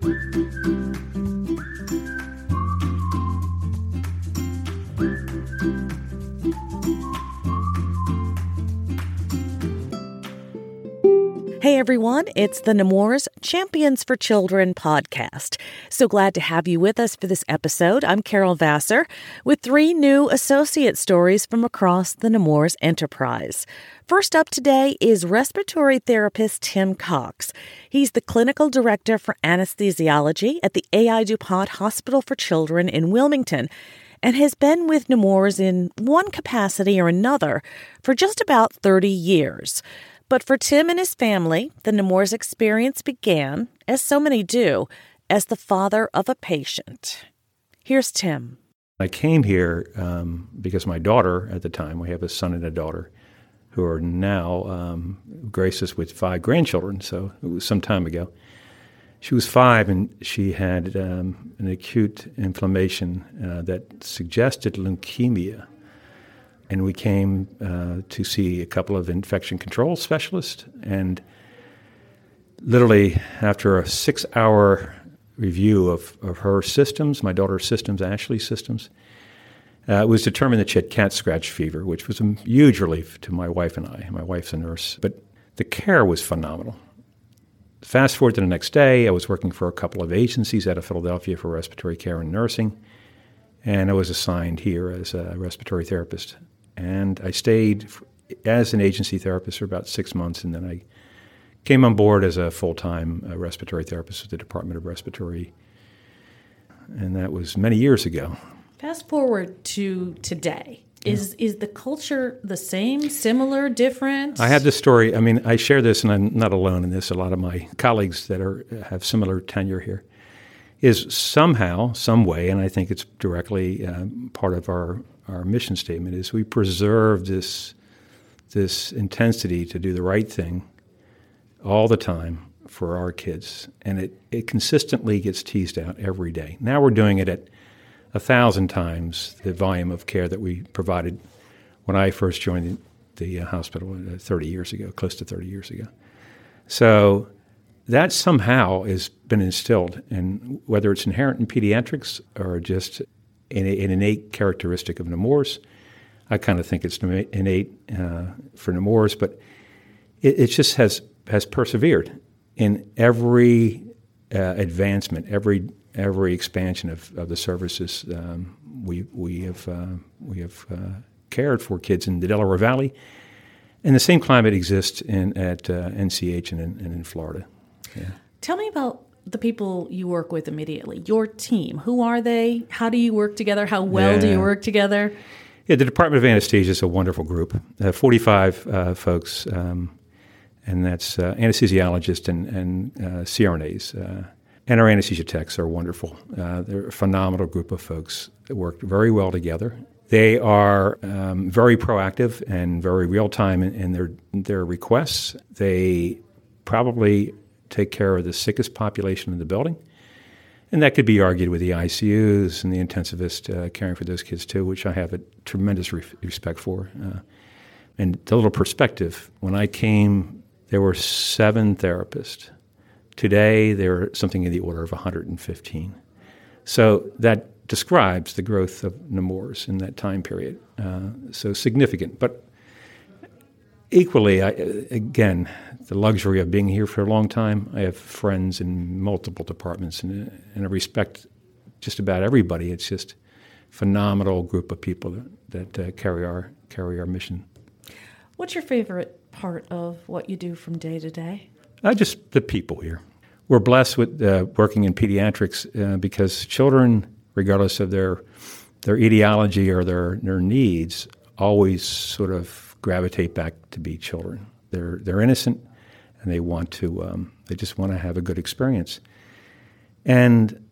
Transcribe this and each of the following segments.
Thank you. Hey everyone, it's the Nemours Champions for Children podcast. So glad to have you with us for this episode. I'm Carol Vassar with three new associate stories from across the Nemours enterprise. First up today is respiratory therapist Tim Cox. He's the clinical director for anesthesiology at the A.I. DuPont Hospital for Children in Wilmington and has been with Nemours in one capacity or another for just about 30 years. But for Tim and his family, the Nemours experience began, as so many do, as the father of a patient. Here's Tim. I came here um, because my daughter at the time, we have a son and a daughter, who are now um, graced us with five grandchildren, so it was some time ago. She was five and she had um, an acute inflammation uh, that suggested leukemia and we came uh, to see a couple of infection control specialists. And literally, after a six hour review of, of her systems, my daughter's systems, Ashley's systems, uh, it was determined that she had cat scratch fever, which was a huge relief to my wife and I. My wife's a nurse, but the care was phenomenal. Fast forward to the next day, I was working for a couple of agencies out of Philadelphia for respiratory care and nursing, and I was assigned here as a respiratory therapist and I stayed as an agency therapist for about six months, and then I came on board as a full time uh, respiratory therapist with the Department of Respiratory. And that was many years ago. Fast forward to today. Is yeah. is the culture the same, similar, different? I had this story. I mean, I share this, and I'm not alone in this. A lot of my colleagues that are have similar tenure here is somehow, some way, and I think it's directly uh, part of our our mission statement is we preserve this this intensity to do the right thing all the time for our kids, and it, it consistently gets teased out every day. Now we're doing it at a thousand times the volume of care that we provided when I first joined the, the uh, hospital uh, 30 years ago, close to 30 years ago. So that somehow has been instilled, and whether it's inherent in pediatrics or just an, an innate characteristic of Nemours. I kind of think it's innate uh, for Nemours, but it, it, just has has persevered in every uh, advancement, every every expansion of, of the services um, we we have uh, we have uh, cared for kids in the Delaware Valley, and the same climate exists in at uh, NCH and in, and in Florida. Yeah. Tell me about the people you work with immediately, your team. Who are they? How do you work together? How well yeah. do you work together? Yeah, the Department of Anesthesia is a wonderful group. Uh, 45 uh, folks, um, and that's uh, anesthesiologists and, and uh, CRNAs. Uh, and our anesthesia techs are wonderful. Uh, they're a phenomenal group of folks that work very well together. They are um, very proactive and very real time in, in their their requests. They probably take care of the sickest population in the building. And that could be argued with the ICUs and the intensivists uh, caring for those kids too, which I have a tremendous re- respect for. Uh, and a little perspective, when I came, there were seven therapists. Today, there are something in the order of 115. So that describes the growth of Nemours in that time period. Uh, so significant. But equally, I, again, the luxury of being here for a long time. I have friends in multiple departments, and, and I respect just about everybody. It's just phenomenal group of people that, that uh, carry our carry our mission. What's your favorite part of what you do from day to day? Uh, just the people here. We're blessed with uh, working in pediatrics uh, because children, regardless of their their etiology or their their needs, always sort of gravitate back to be children. They're they're innocent and they want to um, they just want to have a good experience. And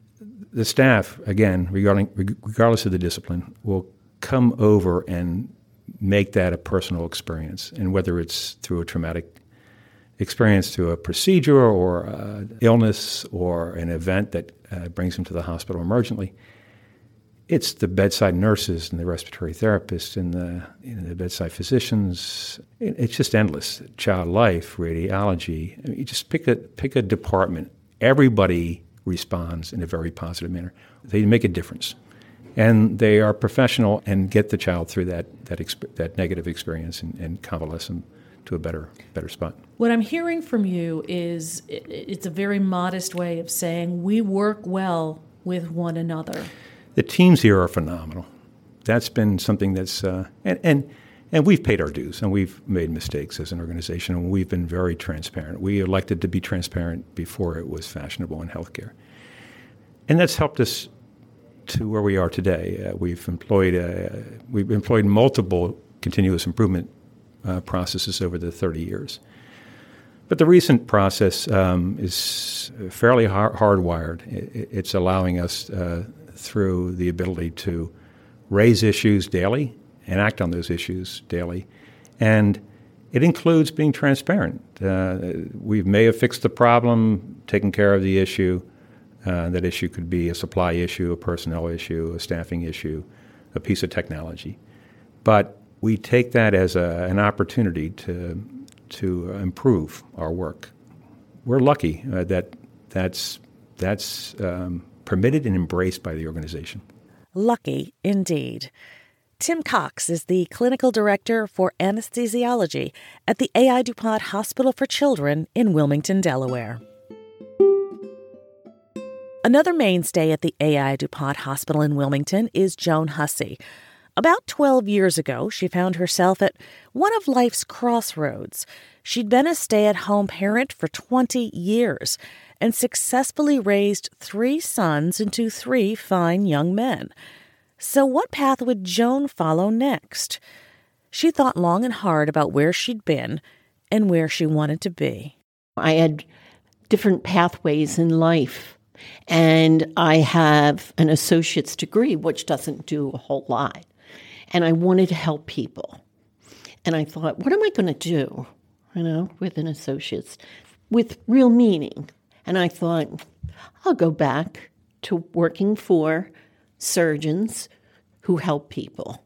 the staff, again, regarding, regardless of the discipline, will come over and make that a personal experience. And whether it's through a traumatic experience, through a procedure or uh, illness or an event that uh, brings them to the hospital emergently, it's the bedside nurses and the respiratory therapists and the, you know, the bedside physicians. It, it's just endless. Child life, radiology. I mean, you just pick a pick a department. Everybody responds in a very positive manner. They make a difference, and they are professional and get the child through that that exp- that negative experience and, and to a better better spot. What I'm hearing from you is it's a very modest way of saying we work well with one another. The teams here are phenomenal. That's been something that's uh, and, and and we've paid our dues and we've made mistakes as an organization and we've been very transparent. We elected to be transparent before it was fashionable in healthcare, and that's helped us to where we are today. Uh, we've employed uh, we've employed multiple continuous improvement uh, processes over the 30 years. But the recent process um, is fairly hard- hardwired. It, it's allowing us uh, through the ability to raise issues daily and act on those issues daily. And it includes being transparent. Uh, we may have fixed the problem, taken care of the issue. Uh, that issue could be a supply issue, a personnel issue, a staffing issue, a piece of technology. But we take that as a, an opportunity to, to improve our work. We're lucky uh, that that's, that's um, permitted and embraced by the organization. Lucky indeed. Tim Cox is the clinical director for anesthesiology at the A.I. DuPont Hospital for Children in Wilmington, Delaware. Another mainstay at the A.I. DuPont Hospital in Wilmington is Joan Hussey. About 12 years ago, she found herself at one of life's crossroads. She'd been a stay at home parent for 20 years and successfully raised three sons into three fine young men. So, what path would Joan follow next? She thought long and hard about where she'd been and where she wanted to be. I had different pathways in life, and I have an associate's degree, which doesn't do a whole lot. And I wanted to help people. And I thought, what am I going to do, you know, with an associate's with real meaning? And I thought, I'll go back to working for surgeons who help people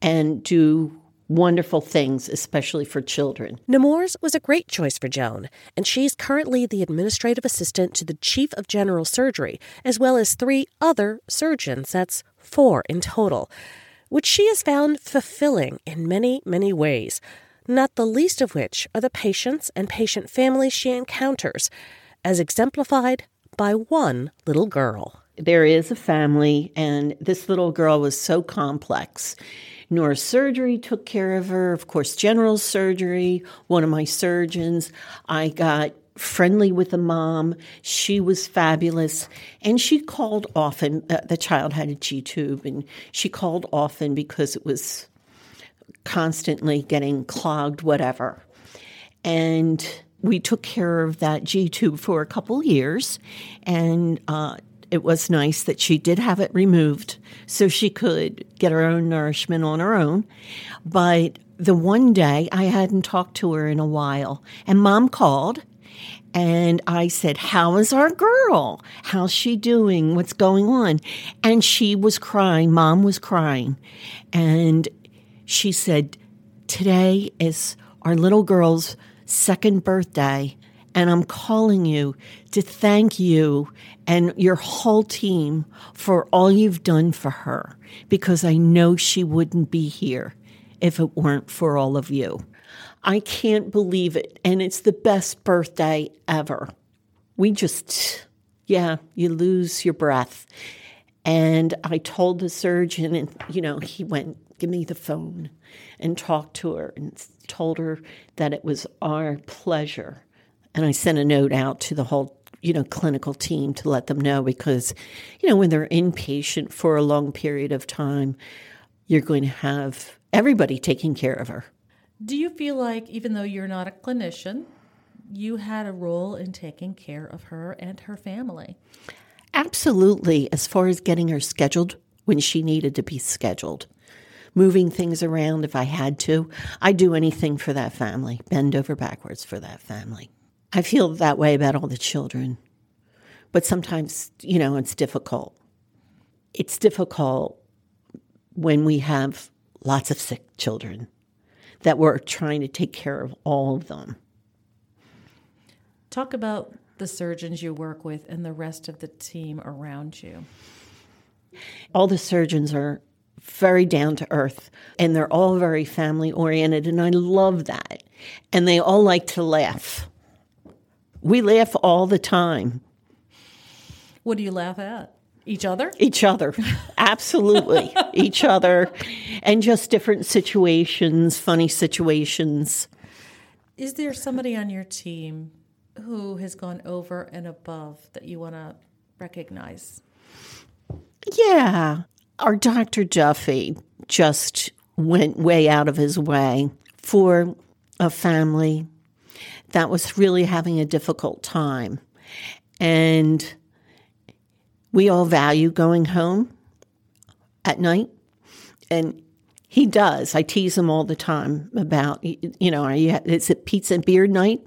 and do wonderful things, especially for children. Nemours was a great choice for Joan, and she's currently the administrative assistant to the chief of general surgery, as well as three other surgeons. That's four in total, which she has found fulfilling in many, many ways, not the least of which are the patients and patient families she encounters as exemplified by one little girl. There is a family, and this little girl was so complex. Neurosurgery took care of her, of course, general surgery, one of my surgeons. I got friendly with the mom. She was fabulous. And she called often. Uh, the child had a G tube, and she called often because it was constantly getting clogged, whatever. And we took care of that G tube for a couple years, and uh, it was nice that she did have it removed so she could get her own nourishment on her own. But the one day I hadn't talked to her in a while, and mom called. And I said, How is our girl? How's she doing? What's going on? And she was crying. Mom was crying. And she said, Today is our little girl's second birthday, and I'm calling you to thank you and your whole team for all you've done for her because I know she wouldn't be here if it weren't for all of you. I can't believe it, and it's the best birthday ever. We just, yeah, you lose your breath. And I told the surgeon, and you know, he went, Give me the phone and talked to her and told her that it was our pleasure. And I sent a note out to the whole, you know, clinical team to let them know because, you know, when they're inpatient for a long period of time, you're going to have everybody taking care of her. Do you feel like, even though you're not a clinician, you had a role in taking care of her and her family? Absolutely, as far as getting her scheduled when she needed to be scheduled. Moving things around if I had to. I'd do anything for that family, bend over backwards for that family. I feel that way about all the children. But sometimes, you know, it's difficult. It's difficult when we have lots of sick children that we're trying to take care of all of them. Talk about the surgeons you work with and the rest of the team around you. All the surgeons are very down to earth and they're all very family oriented, and I love that. And they all like to laugh. We laugh all the time. What do you laugh at? Each other? Each other. Absolutely. Each other. And just different situations, funny situations. Is there somebody on your team who has gone over and above that you want to recognize? Yeah. Our Dr. Duffy just went way out of his way for a family that was really having a difficult time. And we all value going home at night. And he does. I tease him all the time about, you know, are you, is it pizza and beer night?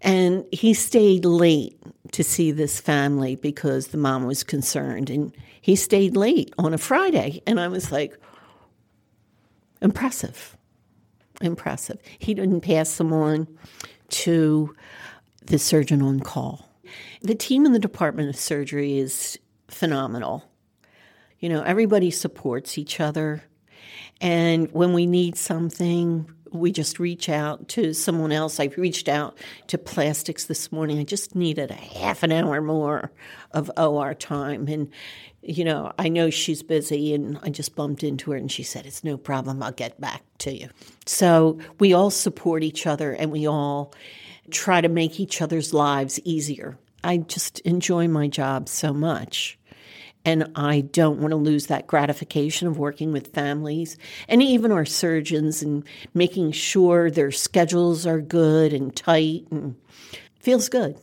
And he stayed late to see this family because the mom was concerned. And he stayed late on a Friday. And I was like, impressive. Impressive. He didn't pass them on to the surgeon on call. The team in the Department of Surgery is phenomenal. You know, everybody supports each other. And when we need something, we just reach out to someone else. I reached out to plastics this morning. I just needed a half an hour more of OR time. And, you know, I know she's busy and I just bumped into her and she said, It's no problem. I'll get back to you. So we all support each other and we all try to make each other's lives easier. I just enjoy my job so much. And I don't want to lose that gratification of working with families and even our surgeons and making sure their schedules are good and tight and feels good.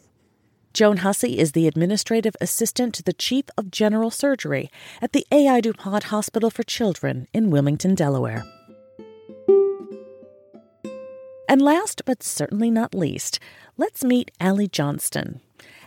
Joan Hussey is the administrative assistant to the chief of general surgery at the A.I. DuPont Hospital for Children in Wilmington, Delaware. And last but certainly not least, let's meet Allie Johnston.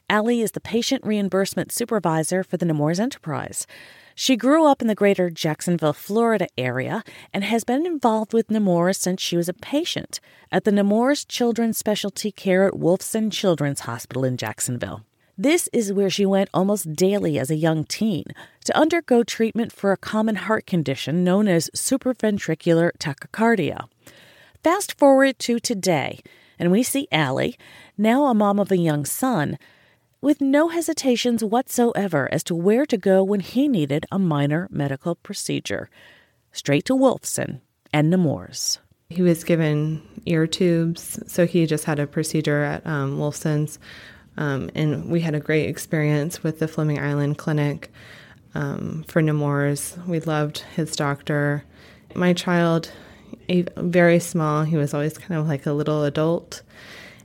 Allie is the patient reimbursement supervisor for the Nemours Enterprise. She grew up in the greater Jacksonville, Florida area and has been involved with Nemours since she was a patient at the Nemours Children's Specialty Care at Wolfson Children's Hospital in Jacksonville. This is where she went almost daily as a young teen to undergo treatment for a common heart condition known as supraventricular tachycardia. Fast forward to today, and we see Allie, now a mom of a young son, with no hesitations whatsoever as to where to go when he needed a minor medical procedure. Straight to Wolfson and Nemours. He was given ear tubes, so he just had a procedure at um, Wolfson's. Um, and we had a great experience with the Fleming Island Clinic um, for Nemours. We loved his doctor. My child, very small, he was always kind of like a little adult.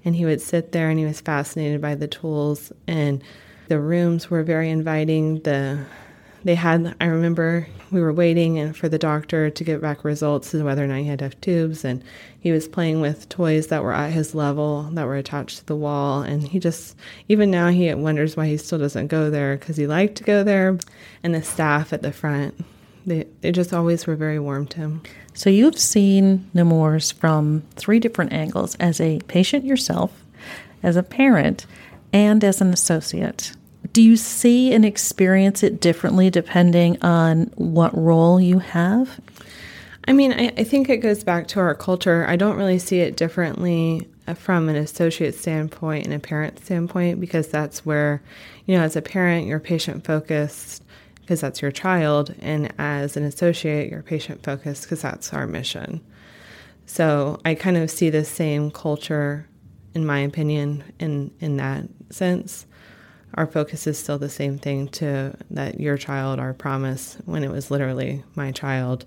And he would sit there and he was fascinated by the tools. And the rooms were very inviting. The they had i remember we were waiting and for the doctor to get back results as whether or not he had have tubes. And he was playing with toys that were at his level that were attached to the wall. And he just even now he wonders why he still doesn't go there because he liked to go there. And the staff at the front they, they just always were very warm to him so you've seen Nemours from three different angles as a patient yourself, as a parent, and as an associate. Do you see and experience it differently depending on what role you have? I mean, I, I think it goes back to our culture. I don't really see it differently from an associate standpoint and a parent standpoint because that's where, you know, as a parent, you're patient focused because that's your child, and as an associate, you're patient focused because that's our mission. So I kind of see the same culture, in my opinion, in in that sense. Our focus is still the same thing to that your child, our promise, when it was literally my child,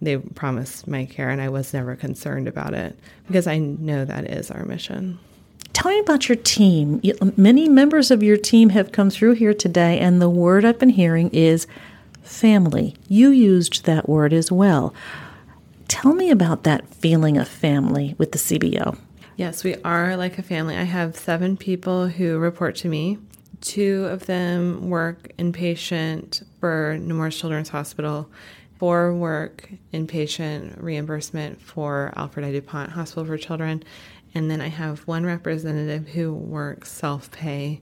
they promised my care and I was never concerned about it because I know that is our mission. Tell me about your team. Many members of your team have come through here today, and the word I've been hearing is family. You used that word as well. Tell me about that feeling of family with the CBO. Yes, we are like a family. I have seven people who report to me. Two of them work inpatient for Nemours Children's Hospital, four work inpatient reimbursement for Alfred I. DuPont Hospital for Children, and then I have one representative who works self pay.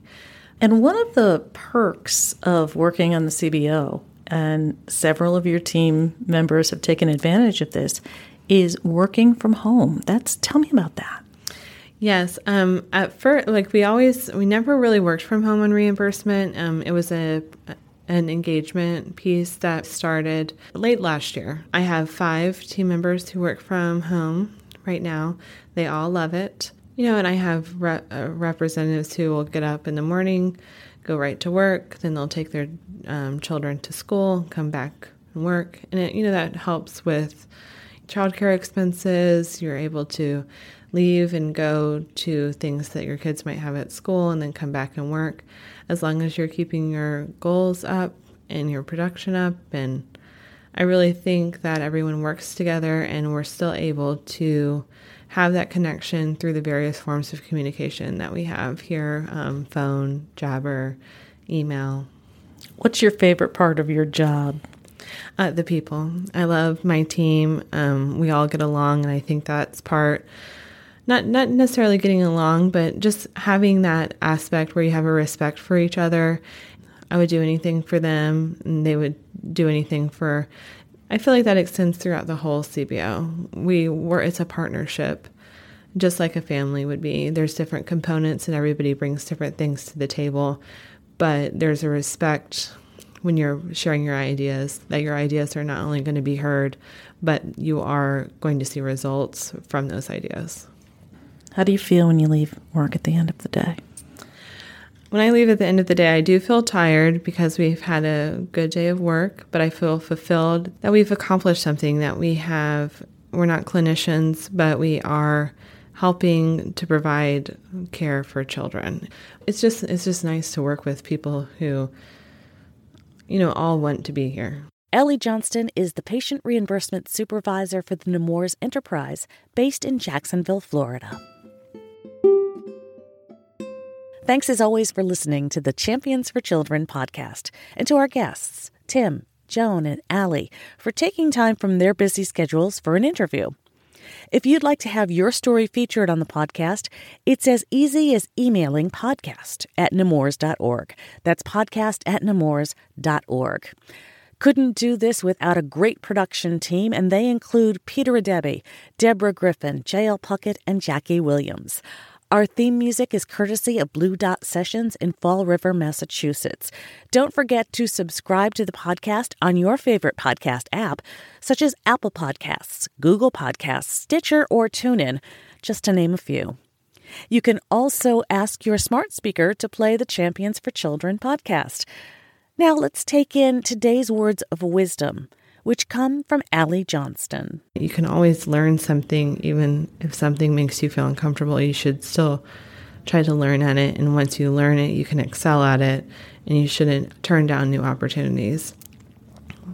And one of the perks of working on the CBO, and several of your team members have taken advantage of this, is working from home. That's tell me about that. Yes. Um, at first, like we always, we never really worked from home on reimbursement. Um, it was a an engagement piece that started late last year. I have five team members who work from home right now. They all love it. You know, and I have re- uh, representatives who will get up in the morning, go right to work, then they'll take their um, children to school, come back and work. And, it, you know, that helps with childcare expenses. You're able to leave and go to things that your kids might have at school and then come back and work as long as you're keeping your goals up and your production up and I really think that everyone works together and we're still able to have that connection through the various forms of communication that we have here um, phone, Jabber, email. What's your favorite part of your job? Uh, the people. I love my team. Um, we all get along, and I think that's part. Not not necessarily getting along, but just having that aspect where you have a respect for each other. I would do anything for them, and they would do anything for. I feel like that extends throughout the whole CBO. We were it's a partnership, just like a family would be. There's different components, and everybody brings different things to the table, but there's a respect when you're sharing your ideas that your ideas are not only going to be heard, but you are going to see results from those ideas. How do you feel when you leave work at the end of the day? When I leave at the end of the day, I do feel tired because we've had a good day of work, but I feel fulfilled that we've accomplished something, that we have, we're not clinicians, but we are helping to provide care for children. It's just it's just nice to work with people who you know all want to be here. Allie Johnston is the patient reimbursement supervisor for the Nemours Enterprise based in Jacksonville, Florida. Thanks as always for listening to the Champions for Children podcast and to our guests, Tim, Joan, and Allie, for taking time from their busy schedules for an interview. If you'd like to have your story featured on the podcast, it's as easy as emailing podcast at nemours.org. That's podcast at nemours.org. Couldn't do this without a great production team, and they include Peter Adebi, Deborah Griffin, J.L. Puckett, and Jackie Williams. Our theme music is courtesy of Blue Dot Sessions in Fall River, Massachusetts. Don't forget to subscribe to the podcast on your favorite podcast app, such as Apple Podcasts, Google Podcasts, Stitcher, or TuneIn, just to name a few. You can also ask your smart speaker to play the Champions for Children podcast. Now let's take in today's words of wisdom which come from Allie Johnston. You can always learn something, even if something makes you feel uncomfortable. You should still try to learn at it. And once you learn it, you can excel at it, and you shouldn't turn down new opportunities.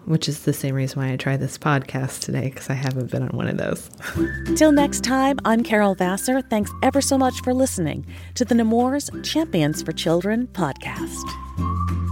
Which is the same reason why I tried this podcast today, because I haven't been on one of those. Till next time, I'm Carol Vassar. Thanks ever so much for listening to the Nemours Champions for Children podcast.